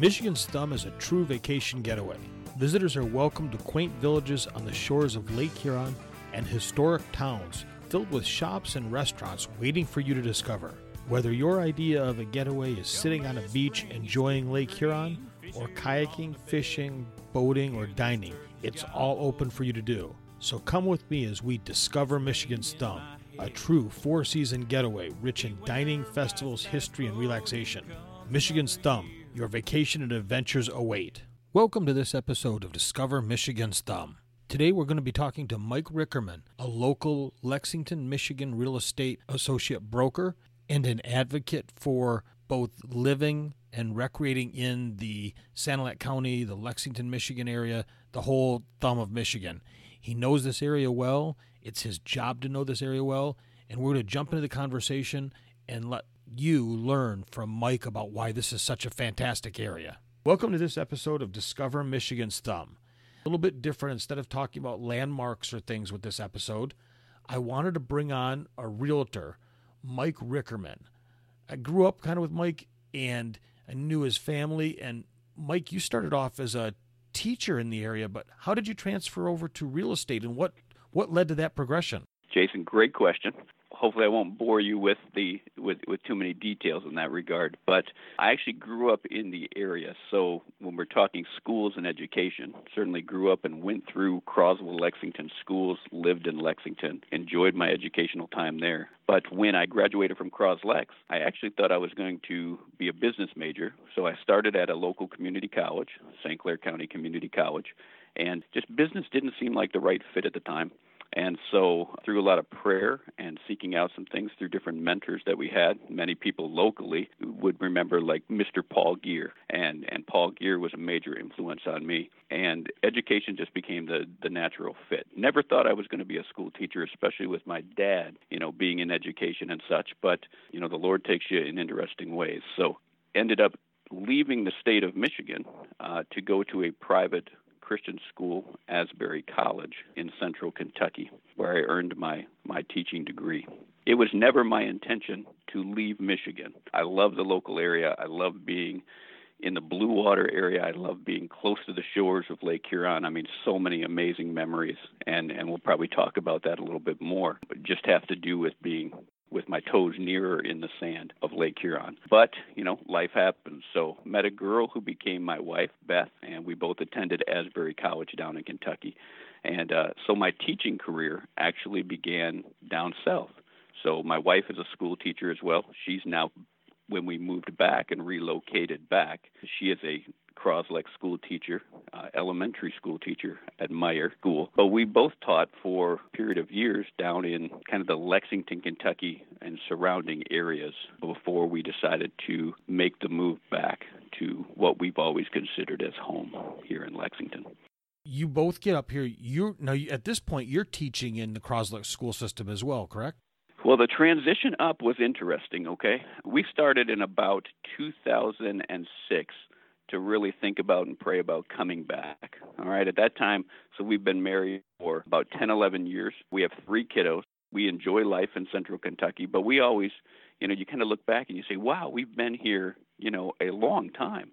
Michigan's Thumb is a true vacation getaway. Visitors are welcome to quaint villages on the shores of Lake Huron and historic towns filled with shops and restaurants waiting for you to discover. Whether your idea of a getaway is sitting on a beach enjoying Lake Huron, or kayaking, fishing, boating, or dining, it's all open for you to do. So come with me as we discover Michigan's Thumb, a true four season getaway rich in dining, festivals, history, and relaxation. Michigan's Thumb, your vacation and adventures await. Welcome to this episode of Discover Michigan's Thumb. Today we're going to be talking to Mike Rickerman, a local Lexington, Michigan real estate associate broker and an advocate for both living and recreating in the Sanilac County, the Lexington, Michigan area, the whole thumb of Michigan. He knows this area well. It's his job to know this area well. And we're going to jump into the conversation and let you learn from Mike about why this is such a fantastic area. Welcome to this episode of Discover Michigan's Thumb. A little bit different. Instead of talking about landmarks or things with this episode, I wanted to bring on a realtor Mike Rickerman. I grew up kind of with Mike and I knew his family. And Mike, you started off as a teacher in the area, but how did you transfer over to real estate and what, what led to that progression? Jason, great question hopefully I won't bore you with the with with too many details in that regard. But I actually grew up in the area, so when we're talking schools and education, certainly grew up and went through Croswell Lexington schools, lived in Lexington, enjoyed my educational time there. But when I graduated from Croslex, I actually thought I was going to be a business major. So I started at a local community college, St. Clair County Community College, and just business didn't seem like the right fit at the time. And so, through a lot of prayer and seeking out some things through different mentors that we had, many people locally would remember like Mr. Paul Gear, and and Paul Gear was a major influence on me. And education just became the the natural fit. Never thought I was going to be a school teacher, especially with my dad, you know, being in education and such. But you know, the Lord takes you in interesting ways. So, ended up leaving the state of Michigan uh, to go to a private Christian school, Asbury College in central Kentucky, where I earned my, my teaching degree. It was never my intention to leave Michigan. I love the local area. I love being in the blue water area. I love being close to the shores of Lake Huron. I mean, so many amazing memories, and and we'll probably talk about that a little bit more. But just have to do with being with my toes nearer in the sand of Lake Huron. But, you know, life happens. So, met a girl who became my wife, Beth, and we both attended Asbury College down in Kentucky. And uh, so my teaching career actually began down south. So, my wife is a school teacher as well. She's now when we moved back and relocated back, she is a Croslex school teacher, uh, elementary school teacher at Meyer School. But we both taught for a period of years down in kind of the Lexington, Kentucky and surrounding areas before we decided to make the move back to what we've always considered as home here in Lexington. You both get up here. You now at this point you're teaching in the Croslex school system as well, correct? Well, the transition up was interesting, okay? We started in about 2006 to really think about and pray about coming back. All right, at that time, so we've been married for about 10, 11 years. We have three kiddos. We enjoy life in central Kentucky, but we always, you know, you kind of look back and you say, wow, we've been here, you know, a long time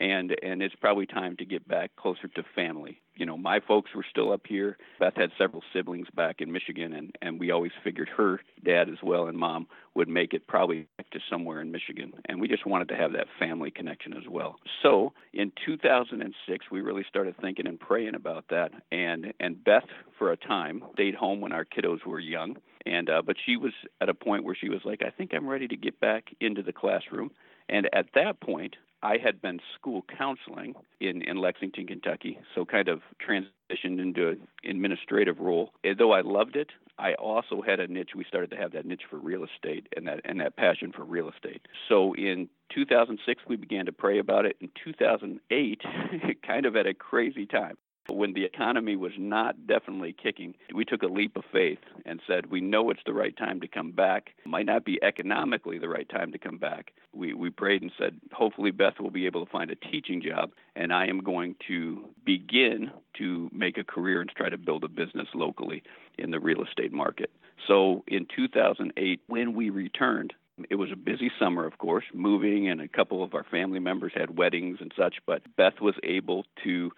and and it's probably time to get back closer to family. You know, my folks were still up here. Beth had several siblings back in Michigan, and and we always figured her dad as well and mom would make it probably back to somewhere in Michigan, and we just wanted to have that family connection as well. So in 2006, we really started thinking and praying about that, and and Beth for a time stayed home when our kiddos were young, and uh, but she was at a point where she was like, I think I'm ready to get back into the classroom. And at that point, I had been school counseling in, in Lexington, Kentucky, so kind of transitioned into an administrative role. And though I loved it, I also had a niche. We started to have that niche for real estate and that and that passion for real estate. So in 2006, we began to pray about it. In 2008, kind of at a crazy time, when the economy was not definitely kicking, we took a leap of faith and said, we know it's the right time to come back. It might not be economically the right time to come back. We, we prayed and said, hopefully Beth will be able to find a teaching job, and I am going to begin to make a career and try to build a business locally in the real estate market. So in 2008, when we returned, It was a busy summer, of course, moving, and a couple of our family members had weddings and such, but Beth was able to.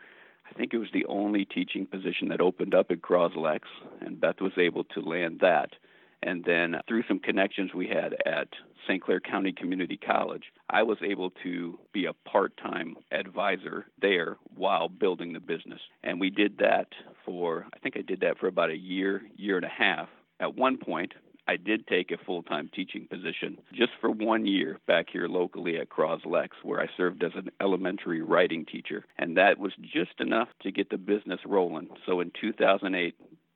I think it was the only teaching position that opened up at Croslex, and Beth was able to land that. And then through some connections we had at St. Clair County Community College, I was able to be a part time advisor there while building the business. And we did that for, I think I did that for about a year, year and a half. At one point, I did take a full time teaching position just for one year back here locally at Croslex, where I served as an elementary writing teacher. And that was just enough to get the business rolling. So in 2008,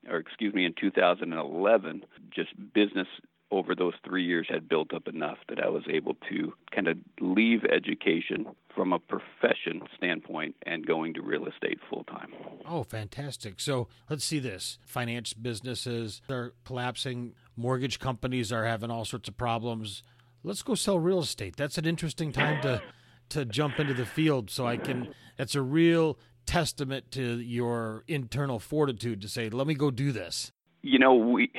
or excuse me, in 2011, just business over those three years had built up enough that I was able to kind of leave education from a profession standpoint and going to real estate full time. Oh, fantastic. So let's see this finance businesses are collapsing, mortgage companies are having all sorts of problems. Let's go sell real estate. That's an interesting time to to jump into the field so I can that's a real testament to your internal fortitude to say, let me go do this? You know, we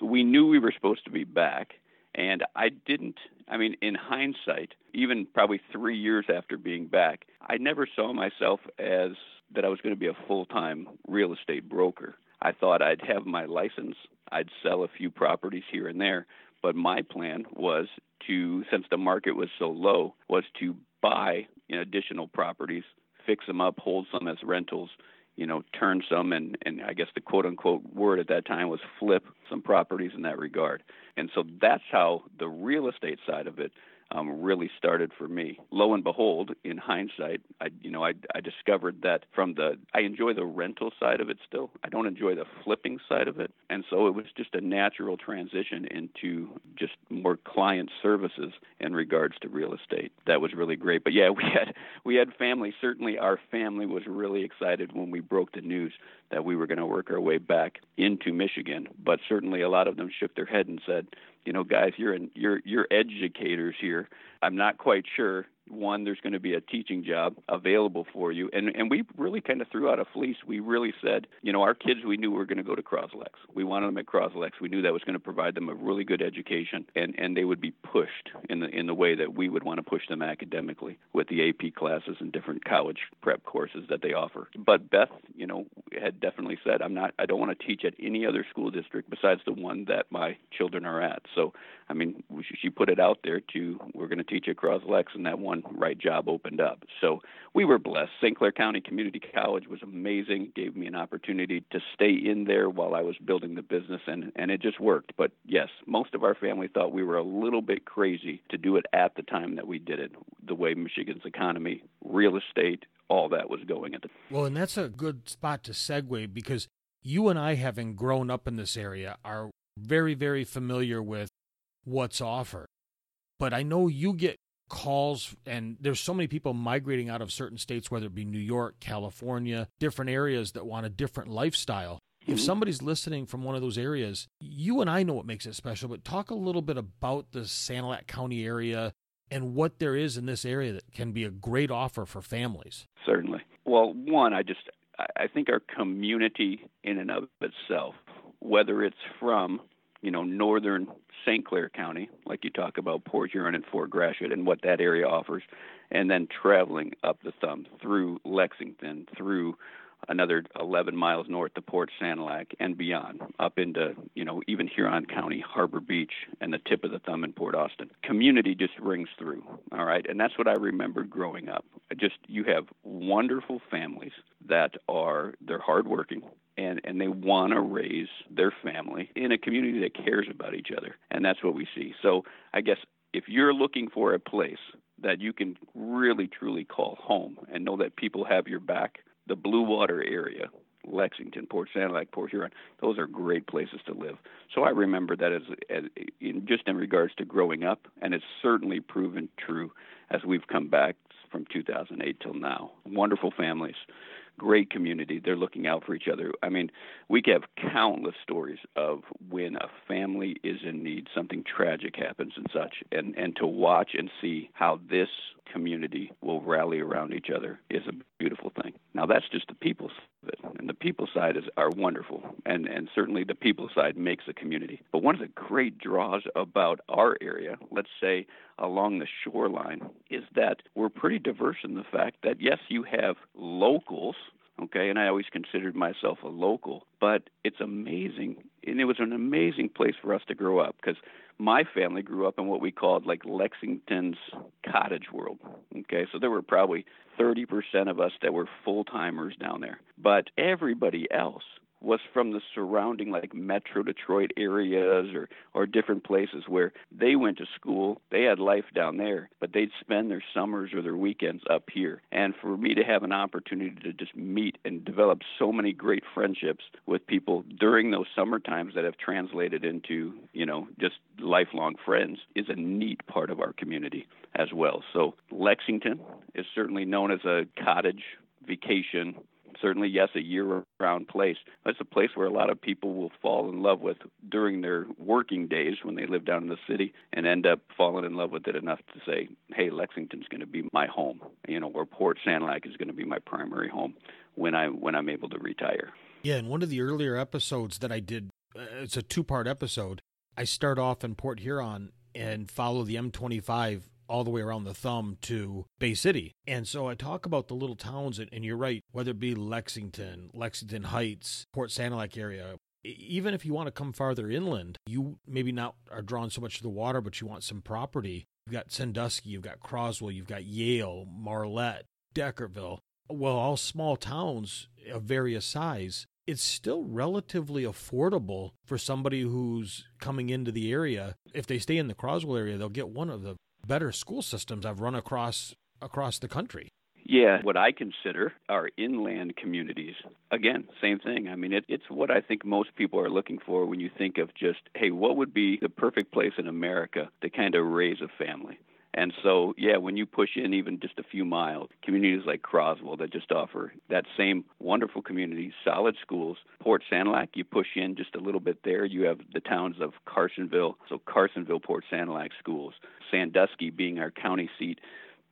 we knew we were supposed to be back, and I didn't. I mean, in hindsight, even probably three years after being back, I never saw myself as that I was going to be a full time real estate broker. I thought I'd have my license, I'd sell a few properties here and there, but my plan was to, since the market was so low, was to buy you know, additional properties fix them up, hold some as rentals, you know, turn some, and, and I guess the quote unquote word at that time was flip some properties in that regard. And so that's how the real estate side of it um, really started for me. Lo and behold, in hindsight, I you know I, I discovered that from the I enjoy the rental side of it still. I don't enjoy the flipping side of it, and so it was just a natural transition into just more client services in regards to real estate. That was really great. But yeah, we had we had family. Certainly, our family was really excited when we broke the news that we were going to work our way back into Michigan. But certainly, a lot of them shook their head and said, you know, guys, you're in, you're you're educators here. I'm not quite sure one, there's going to be a teaching job available for you. And and we really kind of threw out a fleece. We really said, you know, our kids we knew were going to go to Croslex. We wanted them at Croslex. We knew that was going to provide them a really good education and, and they would be pushed in the in the way that we would want to push them academically with the AP classes and different college prep courses that they offer. But Beth, you know, had definitely said, I'm not I don't want to teach at any other school district besides the one that my children are at. So I mean, she put it out there to we're going to teach at Croslex and that one one right job opened up. So we were blessed. St. Clair County Community College was amazing, gave me an opportunity to stay in there while I was building the business, and, and it just worked. But yes, most of our family thought we were a little bit crazy to do it at the time that we did it, the way Michigan's economy, real estate, all that was going at the Well, and that's a good spot to segue because you and I, having grown up in this area, are very, very familiar with what's offered. But I know you get calls and there's so many people migrating out of certain states whether it be New York, California, different areas that want a different lifestyle. If mm-hmm. somebody's listening from one of those areas, you and I know what makes it special, but talk a little bit about the Sanilac County area and what there is in this area that can be a great offer for families. Certainly. Well, one, I just I think our community in and of itself, whether it's from you know, northern St. Clair County, like you talk about Port Huron and Fort Gratiot and what that area offers, and then traveling up the thumb through Lexington, through another 11 miles north to Port Sanilac and beyond, up into, you know, even Huron County, Harbor Beach, and the tip of the thumb in Port Austin. Community just rings through, all right? And that's what I remembered growing up. Just, you have wonderful families that are, they're hardworking, and and they want to raise their family in a community that cares about each other and that's what we see so i guess if you're looking for a place that you can really truly call home and know that people have your back the blue water area Lexington, Port Sanilac, Port Huron, those are great places to live. So I remember that as, as in, just in regards to growing up, and it's certainly proven true as we've come back from 2008 till now. Wonderful families, great community. They're looking out for each other. I mean, we have countless stories of when a family is in need, something tragic happens and such, and and to watch and see how this community will rally around each other is a beautiful thing. Now that's just the people it, and the people side is are wonderful, and and certainly the people side makes a community. But one of the great draws about our area, let's say along the shoreline, is that we're pretty diverse in the fact that yes, you have locals okay and i always considered myself a local but it's amazing and it was an amazing place for us to grow up because my family grew up in what we called like lexington's cottage world okay? So there were probably 30% of us that were full timers down there. But everybody else was from the surrounding like metro Detroit areas or or different places where they went to school. They had life down there, but they'd spend their summers or their weekends up here. And for me to have an opportunity to just meet and develop so many great friendships with people during those summer times that have translated into, you know, just lifelong friends is a neat part of our community as well. So Lexington is certainly known as a cottage vacation certainly, yes, a year round place. It's a place where a lot of people will fall in love with during their working days when they live down in the city and end up falling in love with it enough to say, hey, Lexington's going to be my home, you know, or Port Sanilac is going to be my primary home when I when I'm able to retire. Yeah, in one of the earlier episodes that I did, uh, it's a two part episode. I start off in Port Huron and follow the M25 all the way around the thumb to Bay City. And so I talk about the little towns, and you're right, whether it be Lexington, Lexington Heights, Port Sanilac area, even if you want to come farther inland, you maybe not are drawn so much to the water, but you want some property. You've got Sandusky, you've got Croswell, you've got Yale, Marlette, Deckerville. Well, all small towns of various size. It's still relatively affordable for somebody who's coming into the area. If they stay in the Croswell area, they'll get one of the better school systems I've run across across the country. Yeah, what I consider are inland communities. Again, same thing. I mean, it, it's what I think most people are looking for when you think of just, hey, what would be the perfect place in America to kind of raise a family? And so, yeah, when you push in even just a few miles, communities like Croswell that just offer that same wonderful community, solid schools. Port Sanilac, you push in just a little bit there, you have the towns of Carsonville, so Carsonville, Port Sanilac schools. Sandusky being our county seat,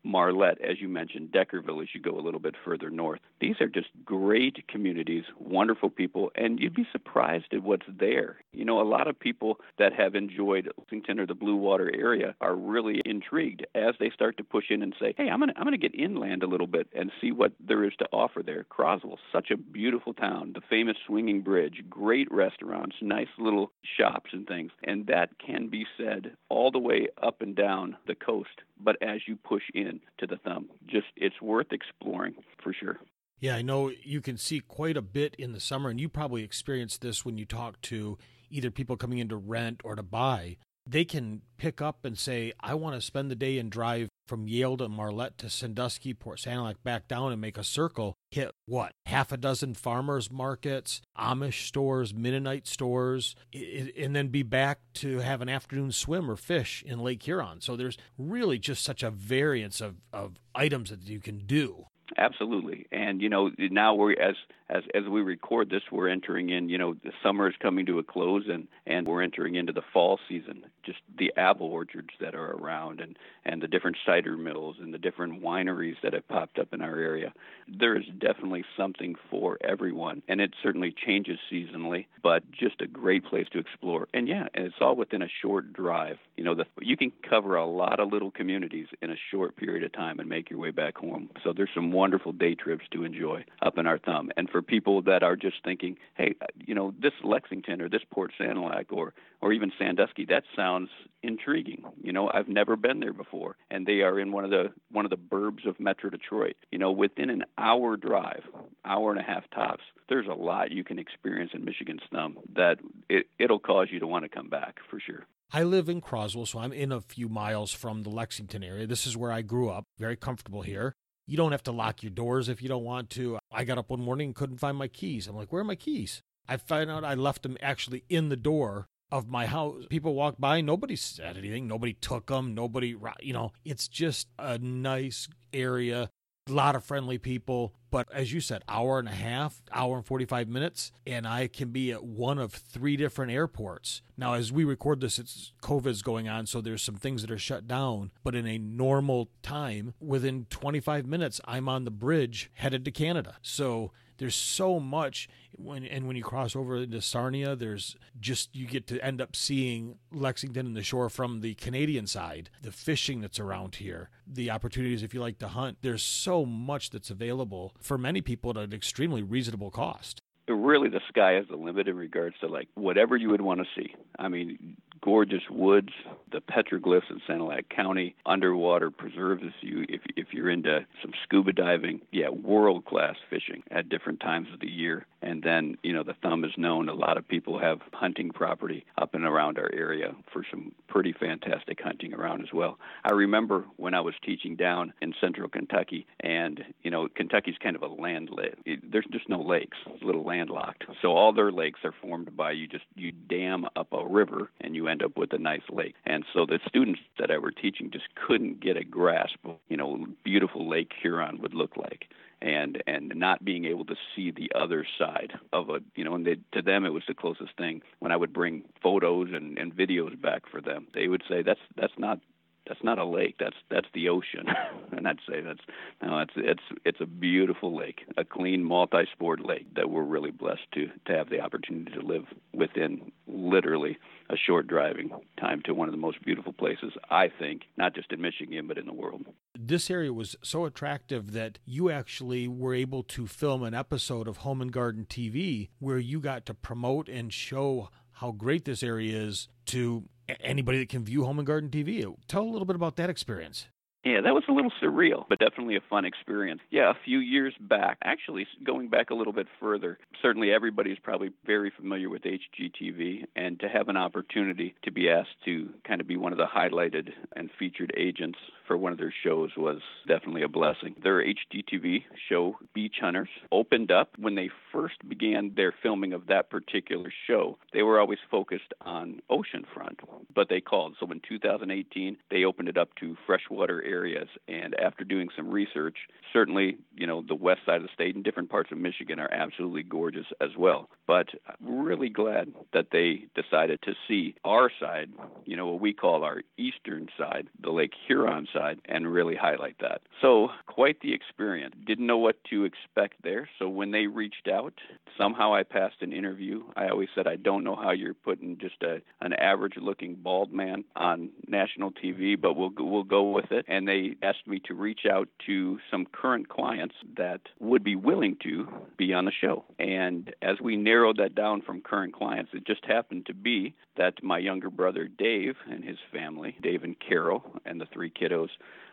Marlette, as you mentioned, Deckerville, as you go a little bit further north. These are just great communities, wonderful people, and you'd be surprised at what's there. You know, a lot of people that have enjoyed Lexington or the Blue Water area are really intrigued as they start to push in and say, "Hey, I'm gonna I'm gonna get inland a little bit and see what there is to offer there." Croswell, such a beautiful town, the famous swinging bridge, great restaurants, nice little shops and things, and that can be said all the way up and down the coast. But as you push in to the thumb. Just it's worth exploring for sure. Yeah, I know you can see quite a bit in the summer, and you probably experienced this when you talk to either people coming in to rent or to buy. They can pick up and say, I want to spend the day and drive from Yale to Marlette to Sandusky, Port Sanilac, back down and make a circle, hit what? Half a dozen farmers markets, Amish stores, Mennonite stores, and then be back to have an afternoon swim or fish in Lake Huron. So there's really just such a variance of, of items that you can do. Absolutely, and you know now we're as as as we record this, we're entering in. You know, the summer is coming to a close, and and we're entering into the fall season. Just the apple orchards that are around, and and the different cider mills and the different wineries that have popped up in our area. There is definitely something for everyone, and it certainly changes seasonally, but just a great place to explore. And yeah, and it's all within a short drive. You know, the, you can cover a lot of little communities in a short period of time and make your way back home. So there's some wonderful day trips to enjoy up in our thumb. And for people that are just thinking, hey, uh, you know, this Lexington or this Port Sanilac or or even Sandusky, that sounds intriguing. You know, I've never been there before, and they are in one of the one of the burbs of Metro Detroit. You know, within an hour drive, hour and a half tops, there's a lot you can experience in Michigan's thumb that it, it'll cause you to want to come back for sure. I live in Croswell, so I'm in a few miles from the Lexington area. This is where I grew up, very comfortable here. You don't have to lock your doors if you don't want to. I got up one morning and couldn't find my keys. I'm like, where are my keys? I find out I left them actually in the door of my house. People walk by, nobody said anything, nobody took them, nobody, you know, it's just a nice area, a lot of friendly people. But as you said, hour and a half, hour and 45 minutes, and I can be at one of three different airports. Now, as we record this, it's COVID's going on, so there's some things that are shut down. But in a normal time, within 25 minutes, I'm on the bridge headed to Canada. So there's so much when and when you cross over into Sarnia, there's just you get to end up seeing Lexington and the shore from the Canadian side, the fishing that's around here, the opportunities if you like to hunt. There's so much that's available for many people at an extremely reasonable cost really the sky is the limit in regards to like whatever you would want to see. I mean, gorgeous woods, the petroglyphs in Sanilac County, underwater preserves you if if you're into some scuba diving, yeah, world class fishing at different times of the year. And then, you know, the thumb is known. A lot of people have hunting property up and around our area for some pretty fantastic hunting around as well. I remember when I was teaching down in central Kentucky, and, you know, Kentucky's kind of a land lake. There's just no lakes, little landlocked. So all their lakes are formed by you just, you dam up a river and you end up with a nice lake. And so the students that I were teaching just couldn't get a grasp of, you know, beautiful Lake Huron would look like and and not being able to see the other side of a you know and they, to them it was the closest thing when I would bring photos and and videos back for them they would say that's that's not that's not a lake that's that's the ocean. And i'd say that's no it's it's it's a beautiful lake a clean multi-sport lake that we're really blessed to to have the opportunity to live within literally a short driving time to one of the most beautiful places i think not just in michigan but in the world. This area was so attractive that you actually were able to film an episode of home and garden tv where you got to promote and show how great this area is to anybody that can view Home and Garden TV. Tell a little bit about that experience. Yeah, that was a little surreal, but definitely a fun experience. Yeah, a few years back, actually going back a little bit further, certainly everybody's probably very familiar with HGTV, and to have an opportunity to be asked to kind of be one of the highlighted and featured agents for one of their shows was definitely a blessing. Their HGTV show, Beach Hunters, opened up when they first began their filming of that particular show. They were always focused on oceanfront, but they called. So in 2018, they opened it up to freshwater areas. And after doing some research, certainly, you know, the west side of the state and different parts of Michigan are absolutely gorgeous as well. But I'm really glad that they decided to see our side, you know, what we call our eastern side, the Lake Huron side, and really highlight that. So, quite the experience. Didn't know what to expect there. So, when they reached out, somehow I passed an interview. I always said, I don't know how you're putting just a, an average looking bald man on national TV, but we'll, we'll go with it. And and they asked me to reach out to some current clients that would be willing to be on the show. And as we narrowed that down from current clients, it just happened to be that my younger brother Dave and his family, Dave and Carol and the three kiddos,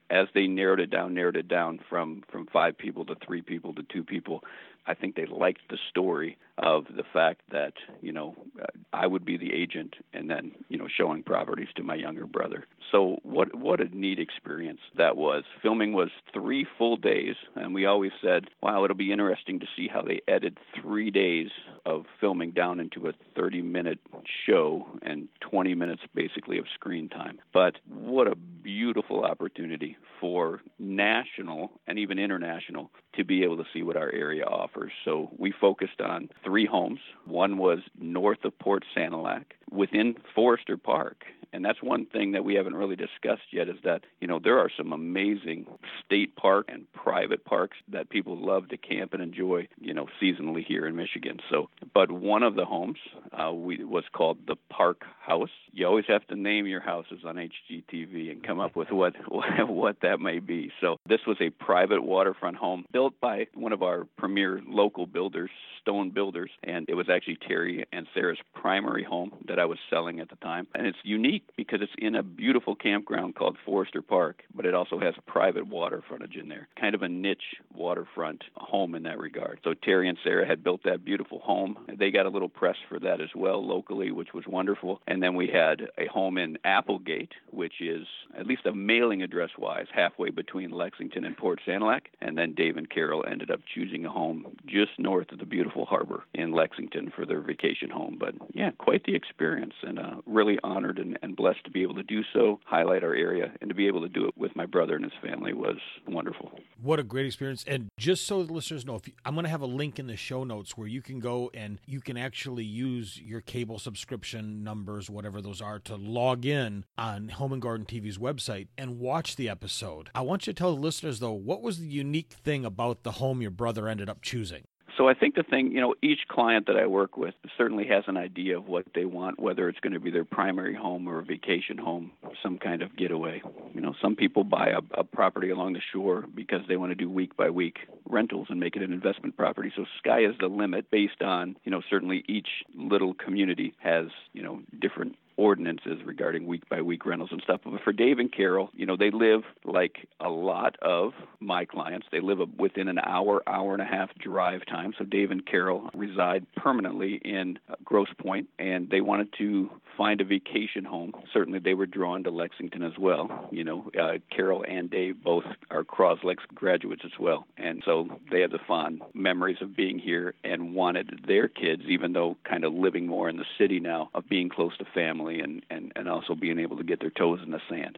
as they narrowed it down, narrowed it down from from five people to three people to two people, I think they liked the story of the fact that you know I would be the agent and then you know showing properties to my younger brother. So what what a neat experience that was. Filming was 3 full days and we always said, wow, it'll be interesting to see how they edit 3 days of filming down into a 30 minute show and 20 minutes basically of screen time. But what a beautiful opportunity for national and even international to be able to see what our area offers. So we focused on three homes. One was north of Port Sanilac within Forester Park. And that's one thing that we haven't really discussed yet is that, you know, there are some amazing state park and private parks that people love to camp and enjoy, you know, seasonally here in Michigan. So, but one of the homes uh, we, was called the Park House. You always have to name your houses on HGTV and come up with what what that may be. So, this was a private waterfront home built by one of our premier local builders, Stone Builders, and it was actually Terry and Sarah's primary home that I was selling at the time. And it's unique because it's in a beautiful campground called Forester Park, but it also has a private water frontage in there. Kind of a niche waterfront home in that regard. So Terry and Sarah had built that beautiful home. They got a little press for that as well locally, which was wonderful. And then we had a home in Applegate, which is at least a mailing address wise halfway between Lexington and Port Sanilac. And then Dave and Carol ended up choosing a home just north of the beautiful harbor in Lexington for their vacation home. But yeah, quite the experience and uh, really honored and, and and blessed to be able to do so, highlight our area, and to be able to do it with my brother and his family was wonderful. What a great experience. And just so the listeners know, if you, I'm going to have a link in the show notes where you can go and you can actually use your cable subscription numbers, whatever those are, to log in on Home and Garden TV's website and watch the episode. I want you to tell the listeners, though, what was the unique thing about the home your brother ended up choosing? So I think the thing, you know, each client that I work with certainly has an idea of what they want, whether it's going to be their primary home or a vacation home, or some kind of getaway. You know, some people buy a, a property along the shore because they want to do week by week rentals and make it an investment property. So sky is the limit based on, you know, certainly each little community has, you know, different ordinances regarding week by week rentals and stuff. But for Dave and Carol, you know, they live like a lot of my clients. They live within an hour, hour and a half drive time. So Dave and Carol reside permanently in Grosse Pointe, and they wanted to find a vacation home. Certainly, they were drawn to Lexington as well. You know, uh, Carol and Dave both are Croslex graduates as well, and so they have the fond memories of being here and wanted their kids, even though kind of living more in the city now, of being close to family family and, and, and also being able to get their toes in the sand.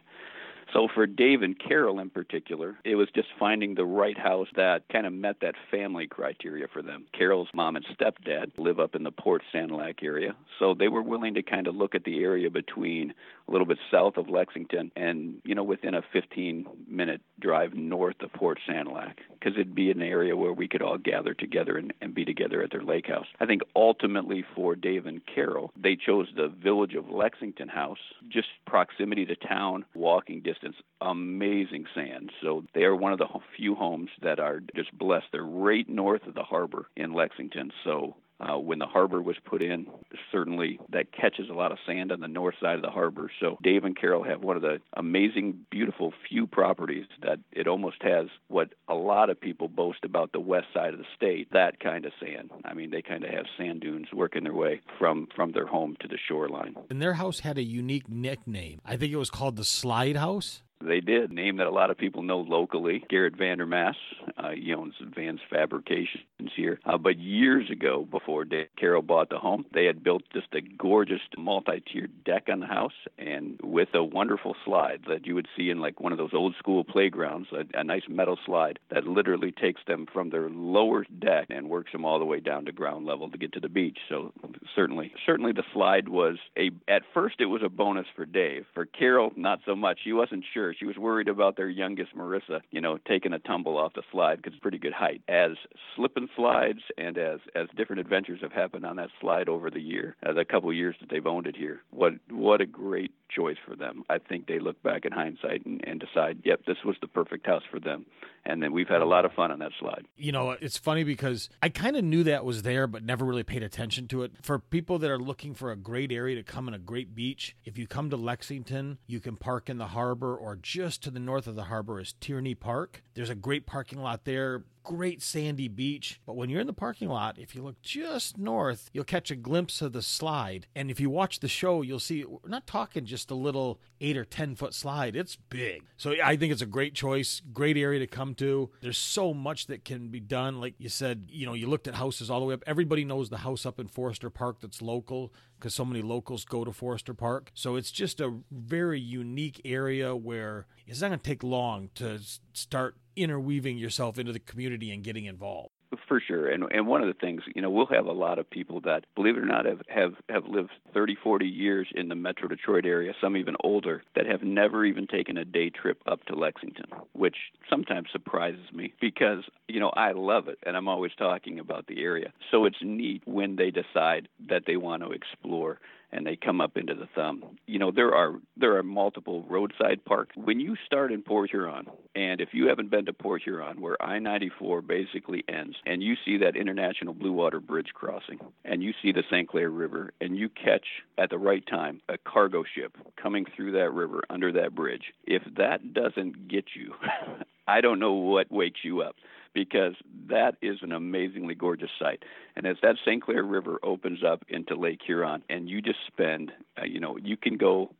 So for Dave and Carol in particular, it was just finding the right house that kind of met that family criteria for them. Carol's mom and stepdad live up in the Port Sanilac area, so they were willing to kind of look at the area between a little bit south of Lexington and, you know, within a 15 minute drive north of Port Sanilac, because it'd be an area where we could all gather together and, and be together at their lake house. I think ultimately for Dave and Carol, they chose the Village of Lexington house, just proximity to town, walking distance, amazing sand. So they are one of the few homes that are just blessed. They're right north of the harbor in Lexington. So uh, when the harbor was put in. Certainly, that catches a lot of sand on the north side of the harbor. So, Dave and Carol have one of the amazing, beautiful few properties that it almost has what a lot of people boast about the west side of the state that kind of sand. I mean, they kind of have sand dunes working their way from, from their home to the shoreline. And their house had a unique nickname. I think it was called the Slide House. They did. Name that a lot of people know locally. Garrett Vandermass. Uh, he owns Advanced Fabrications here. Uh, but years ago, before Dave Carol bought the home, they had built just a gorgeous multi-tiered deck on the house, and with a wonderful slide that you would see in like one of those old school playgrounds, a, a nice metal slide that literally takes them from their lower deck and works them all the way down to ground level to get to the beach. So certainly, certainly the slide was a. At first, it was a bonus for Dave. For Carol, not so much. She wasn't sure she was worried about their youngest, Marissa, you know, taking a tumble off the slide because it's pretty good height. As slip and slides and as as different adventures have happened on that slide over the year, uh, the couple years that they've owned it here, what what a great choice for them. I think they look back in hindsight and, and decide, yep, this was the perfect house for them. And then we've had a lot of fun on that slide. You know, it's funny because I kind of knew that was there, but never really paid attention to it. For people that are looking for a great area to come in a great beach, if you come to Lexington, you can park in the harbor or just to the north of the harbor is Tierney Park. There's a great parking lot there great sandy beach. But when you're in the parking lot, if you look just north, you'll catch a glimpse of the slide. And if you watch the show, you'll see we're not talking just a little eight or 10 foot slide. It's big. So I think it's a great choice, great area to come to. There's so much that can be done. Like you said, you know, you looked at houses all the way up. Everybody knows the house up in Forester Park that's local because so many locals go to Forester Park. So it's just a very unique area where it's not going to take long to start interweaving yourself into the community and getting involved. For sure, and and one of the things, you know, we'll have a lot of people that, believe it or not, have have have lived 30, 40 years in the Metro Detroit area, some even older, that have never even taken a day trip up to Lexington, which sometimes surprises me because you know I love it, and I'm always talking about the area. So it's neat when they decide that they want to explore and they come up into the thumb. You know, there are there are multiple roadside parks. When you start in Port Huron, and if you haven't been to Port Huron, where I-94 basically ends, and you see that International Blue Water Bridge crossing, and you see the St. Clair River, and you catch at the right time a cargo ship coming through that river under that bridge, if that doesn't get you, I don't know what wakes you up because that is an amazingly gorgeous site. And as that St. Clair River opens up into Lake Huron, and you just spend, uh, you know, you can go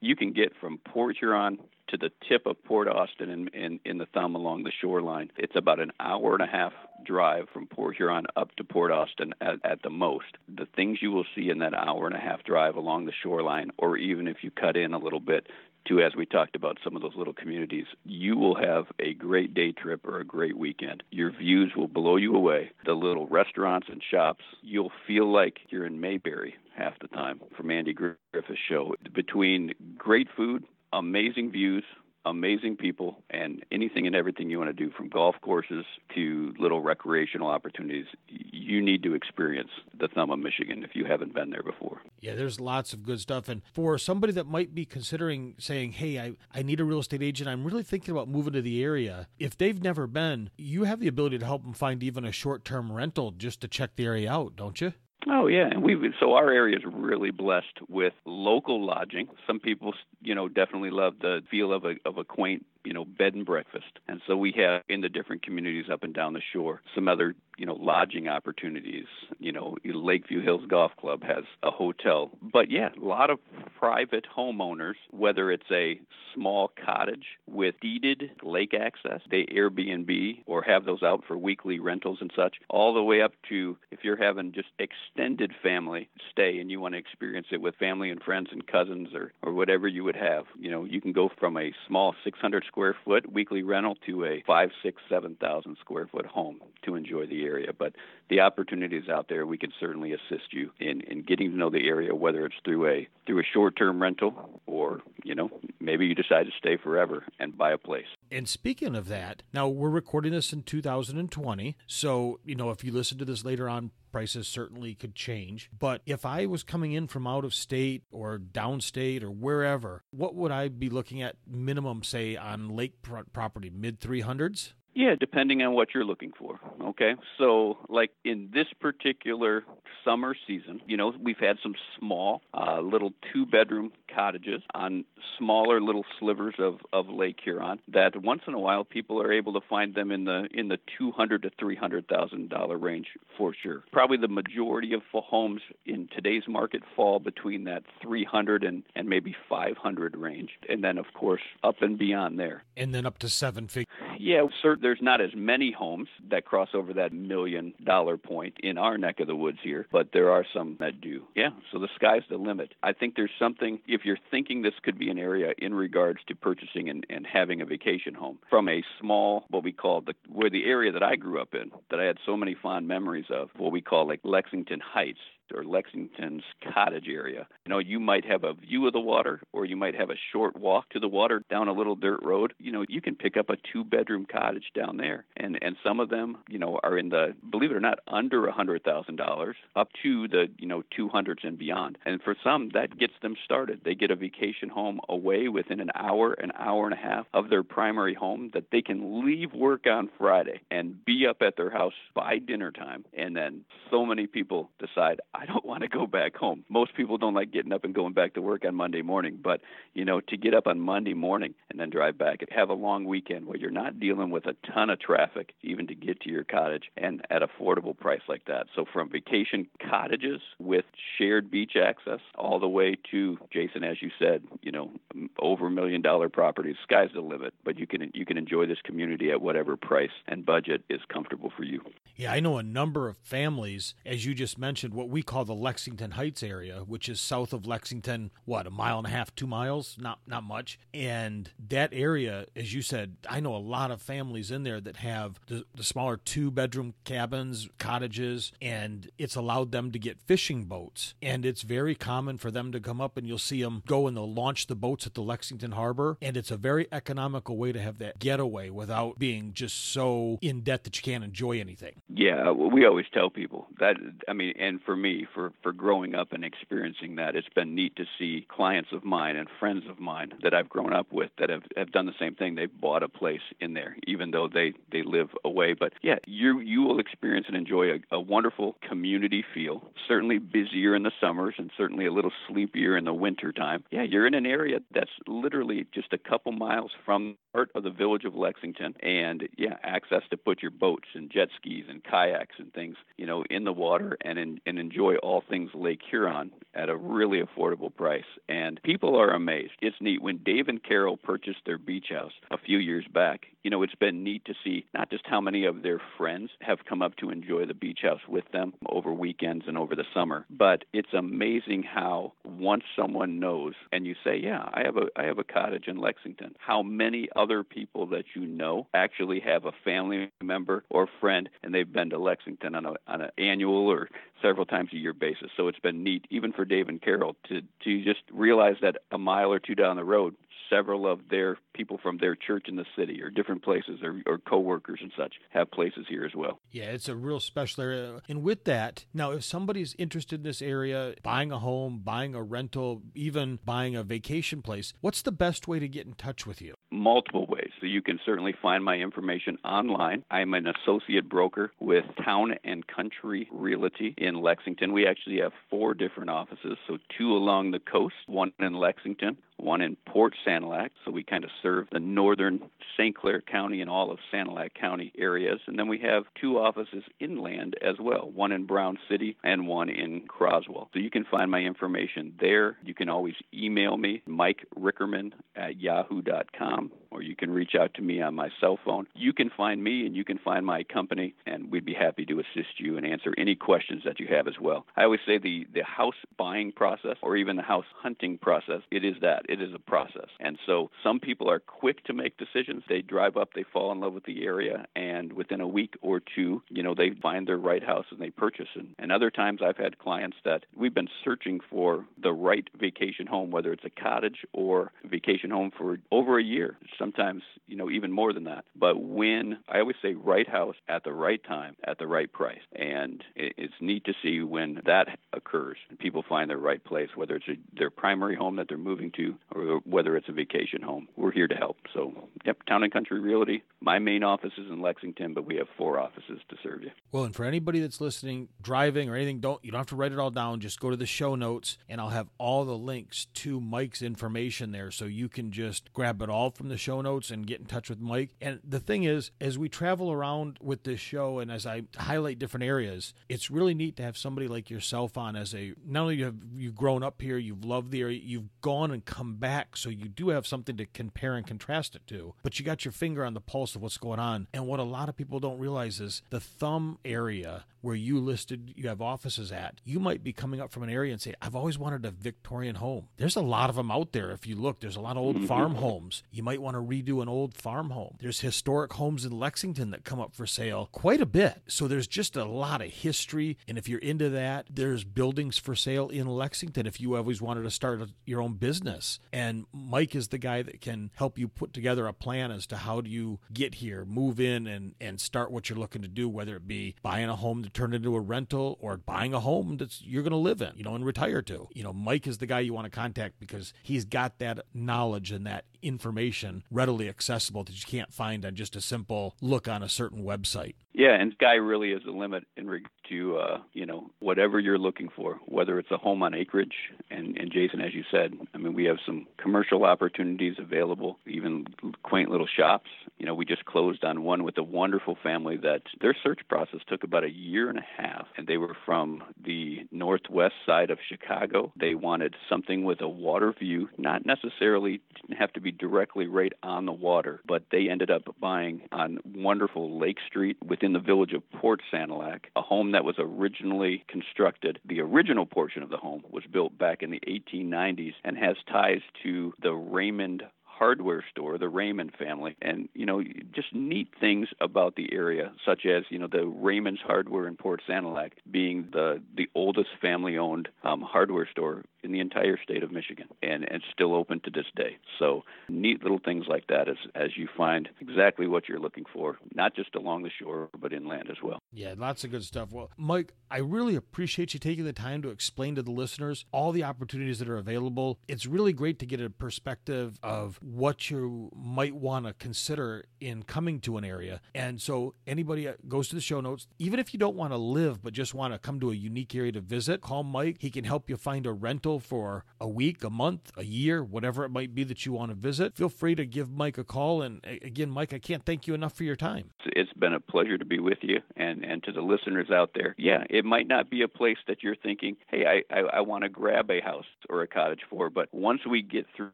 you can get from Port Huron to the tip of Port Austin in, in, in the thumb along the shoreline. It's about an hour and a half drive from Port Huron up to Port Austin at, at the most. The things you will see in that hour and a half drive along the shoreline, or even if you cut in a little bit to, as we talked about, some of those little communities, you will have a great day trip or a great weekend. Your views will blow you away. The little restaurants and shops, you'll feel like you're in Mayberry half the time from Andy Griffith's show. Between great food, amazing views, amazing people, and anything and everything you want to do from golf courses to little recreational opportunities, you need to experience the Thumb of Michigan if you haven't been there before. Yeah, there's lots of good stuff. And for somebody that might be considering saying, hey, I, I need a real estate agent, I'm really thinking about moving to the area, if they've never been, you have the ability to help them find even a short term rental just to check the area out, don't you? Oh yeah, and we so our area is really blessed with local lodging. Some people, you know, definitely love the feel of a of a quaint you know, bed and breakfast. And so we have in the different communities up and down the shore some other, you know, lodging opportunities. You know, Lakeview Hills Golf Club has a hotel. But yeah, a lot of private homeowners, whether it's a small cottage with deeded lake access, they Airbnb or have those out for weekly rentals and such, all the way up to if you're having just extended family stay and you want to experience it with family and friends and cousins or, or whatever you would have. You know, you can go from a small 600 square foot weekly rental to a five, six, seven thousand square foot home to enjoy the area. But the opportunities out there, we can certainly assist you in, in getting to know the area, whether it's through a through a short term rental or you know maybe you decide to stay forever and buy a place. And speaking of that, now we're recording this in 2020, so you know if you listen to this later on, prices certainly could change. But if I was coming in from out of state or downstate or wherever, what would I be looking at minimum, say, on lake property? Mid 300s? Yeah, depending on what you're looking for. Okay. So, like in this particular summer season, you know, we've had some small, uh, little two bedroom cottages on smaller little slivers of, of Lake Huron that once in a while people are able to find them in the in the two hundred to three hundred thousand dollar range for sure. Probably the majority of homes in today's market fall between that three hundred and, and maybe five hundred range. And then of course up and beyond there. And then up to seven figures. Yeah, certainly there's not as many homes that cross over that million dollar point in our neck of the woods here, but there are some that do. Yeah, so the sky's the limit. I think there's something, if you're thinking this could be an area in regards to purchasing and, and having a vacation home from a small, what we call the, where the area that I grew up in, that I had so many fond memories of, what we call like Lexington Heights or Lexington's cottage area. You know, you might have a view of the water or you might have a short walk to the water down a little dirt road. You know, you can pick up a two bedroom cottage down there. And and some of them, you know, are in the believe it or not, under a hundred thousand dollars up to the, you know, two hundreds and beyond. And for some that gets them started. They get a vacation home away within an hour, an hour and a half of their primary home that they can leave work on Friday and be up at their house by dinner time. And then so many people decide I don't want to go back home. Most people don't like getting up and going back to work on Monday morning, but you know, to get up on Monday morning and then drive back have a long weekend where you're not dealing with a ton of traffic even to get to your cottage and at affordable price like that. So from vacation cottages with shared beach access all the way to Jason as you said, you know, over million dollar properties, sky's the limit, but you can you can enjoy this community at whatever price and budget is comfortable for you. Yeah, I know a number of families as you just mentioned what we call the Lexington Heights area, which is south of Lexington, what, a mile and a half, two miles? Not not much. And that area, as you said, I know a lot of families in there that have the, the smaller two bedroom cabins, cottages, and it's allowed them to get fishing boats. And it's very common for them to come up and you'll see them go and they'll launch the boats at the Lexington Harbor. And it's a very economical way to have that getaway without being just so in debt that you can't enjoy anything. Yeah, we always tell people that, I mean, and for me, for, for growing up and experiencing that. It's been neat to see clients of mine and friends of mine that I've grown up with that have, have done the same thing. They've bought a place in there, even though they, they live away. But yeah, you you will experience and enjoy a, a wonderful community feel. Certainly busier in the summers and certainly a little sleepier in the winter time. Yeah, you're in an area that's literally just a couple miles from part of the village of Lexington, and yeah, access to put your boats and jet skis and kayaks and things, you know, in the water and in, and enjoy all things Lake Huron at a really affordable price. And people are amazed. It's neat when Dave and Carol purchased their beach house a few years back. You know, it's been neat to see not just how many of their friends have come up to enjoy the beach house with them over weekends and over the summer, but it's amazing how once someone knows and you say, "Yeah, I have a I have a cottage in Lexington," how many other people that you know actually have a family member or friend and they've been to Lexington on a on an annual or several times a year basis. So it's been neat, even for Dave and Carol, to to just realize that a mile or two down the road, several of their people from their church in the city or different places or, or co-workers and such have places here as well. Yeah, it's a real special area. And with that, now if somebody's interested in this area, buying a home, buying a rental, even buying a vacation place, what's the best way to get in touch with you? Multiple ways. So you can certainly find my information online. I'm an associate broker with Town and Country Realty in Lexington. We actually have four different offices, so two along the coast, one in Lexington, one in Port Sanilac. So we kind of serve the northern St. Clair County and all of Sanilac County areas. And then we have two offices inland as well, one in Brown City and one in Croswell. So you can find my information there. You can always email me, Mike Rickerman at yahoo.com, or you can reach out to me on my cell phone. You can find me and you can find my company, and we'd be happy to assist you and answer any questions that you have as well. I always say the, the house buying process or even the house hunting process, it is that. It is a process. And so some people are quick to make decisions. They drive up, they fall in love with the area, and within a week or two, you know, they find their right house and they purchase. And, and other times I've had clients that we've been searching for the right vacation home, whether it's a cottage or vacation home for over a year, sometimes, you know, even more than that. But when I always say right house at the right time, at the right price. And it, it's neat to see when that occurs and people find their right place, whether it's a, their primary home that they're moving to or whether it's a vacation home. We're here to help. So, yep, Town and Country Realty. My main office is in Lexington, but we have four offices to serve you. Well, and for anybody that's listening, driving or anything, don't you don't have to write it all down. Just go to the show notes, and I'll have all the links to Mike's information there, so you can just grab it all from the show notes and get in touch with Mike. And the thing is, as we travel around with this show, and as I highlight different areas, it's really neat to have somebody like yourself on as a not only have you grown up here, you've loved the area, you've gone and come back, so you do have something to compare and contrast it to. But you got your finger on the pulse of what's going on. And what a lot of people don't realize is the thumb area where you listed you have offices at, you might be coming up from an area and say, I've always wanted a Victorian home. There's a lot of them out there. If you look, there's a lot of old mm-hmm. farm homes. You might want to redo an old farm home. There's historic homes in Lexington that come up for sale quite a bit. So there's just a lot of history. And if you're into that, there's buildings for sale in Lexington if you always wanted to start your own business. And Mike is the guy that can help you put together a plan as to how do you get here, move in and, and start what you're looking to do, whether it be buying a home to turn it into a rental or buying a home that you're going to live in, you know, and retire to. You know, Mike is the guy you want to contact because he's got that knowledge and that information readily accessible that you can't find on just a simple look on a certain website. Yeah, and sky really is the limit in regard to uh, you know whatever you're looking for, whether it's a home on acreage, and, and Jason, as you said, I mean we have some commercial opportunities available, even quaint little shops. You know, we just closed on one with a wonderful family that their search process took about a year and a half, and they were from the northwest side of Chicago. They wanted something with a water view, not necessarily have to be directly right on the water, but they ended up buying on wonderful Lake Street within the village of Port Sanilac, a home that was originally constructed. The original portion of the home was built back in the 1890s and has ties to the Raymond hardware store, the Raymond family, and you know just neat things about the area, such as you know the Raymond's Hardware in Port Sanilac being the the oldest family-owned um, hardware store in the entire state of Michigan, and and still open to this day. So neat little things like that as as you find exactly what you're looking for, not just along the shore but inland as well. Yeah, lots of good stuff. Well, Mike, I really appreciate you taking the time to explain to the listeners all the opportunities that are available. It's really great to get a perspective of what you might want to consider in coming to an area. And so, anybody goes to the show notes, even if you don't want to live but just want to come to a unique area to visit, call Mike. He can help you find a rental for a week, a month, a year, whatever it might be that you want to visit. Feel free to give Mike a call. And again, Mike, I can't thank you enough for your time. It's been a pleasure to be with you. And, and to the listeners out there, yeah, it might not be a place that you're thinking, hey, I, I, I want to grab a house or a cottage for. But once we get through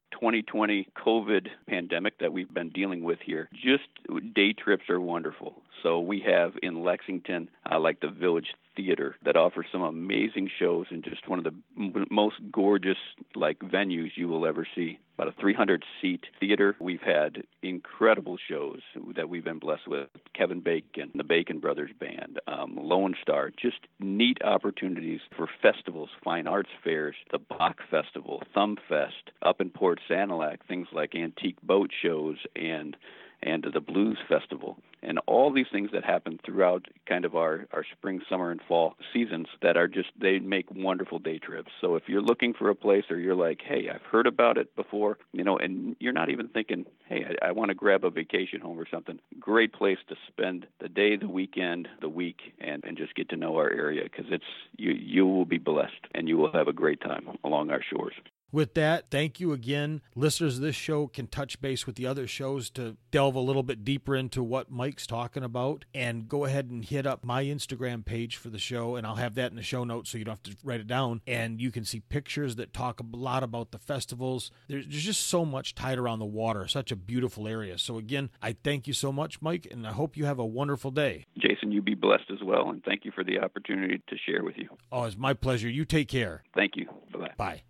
2020 COVID pandemic that we've been dealing with here, just day trips are wonderful. So we have in Lexington, uh, like the Village Theater, that offers some amazing shows and just one of the m- most gorgeous like venues you will ever see. About a 300 seat theater. We've had incredible shows that we've been blessed with. Kevin Bacon, the Bacon Brothers Band, um, Lone Star, just neat opportunities for festivals, fine arts fairs, the Bach Festival, Thumb Fest, up in Port Sanilac, things like antique boat shows and and the Blues Festival, and all these things that happen throughout kind of our, our spring, summer, and fall seasons that are just, they make wonderful day trips. So if you're looking for a place or you're like, hey, I've heard about it before, you know, and you're not even thinking, hey, I, I want to grab a vacation home or something, great place to spend the day, the weekend, the week, and, and just get to know our area because it's, you, you will be blessed and you will have a great time along our shores. With that, thank you again. Listeners of this show can touch base with the other shows to delve a little bit deeper into what Mike's talking about. And go ahead and hit up my Instagram page for the show, and I'll have that in the show notes so you don't have to write it down. And you can see pictures that talk a lot about the festivals. There's, there's just so much tied around the water, such a beautiful area. So, again, I thank you so much, Mike, and I hope you have a wonderful day. Jason, you be blessed as well, and thank you for the opportunity to share with you. Oh, it's my pleasure. You take care. Thank you. Bye-bye. Bye.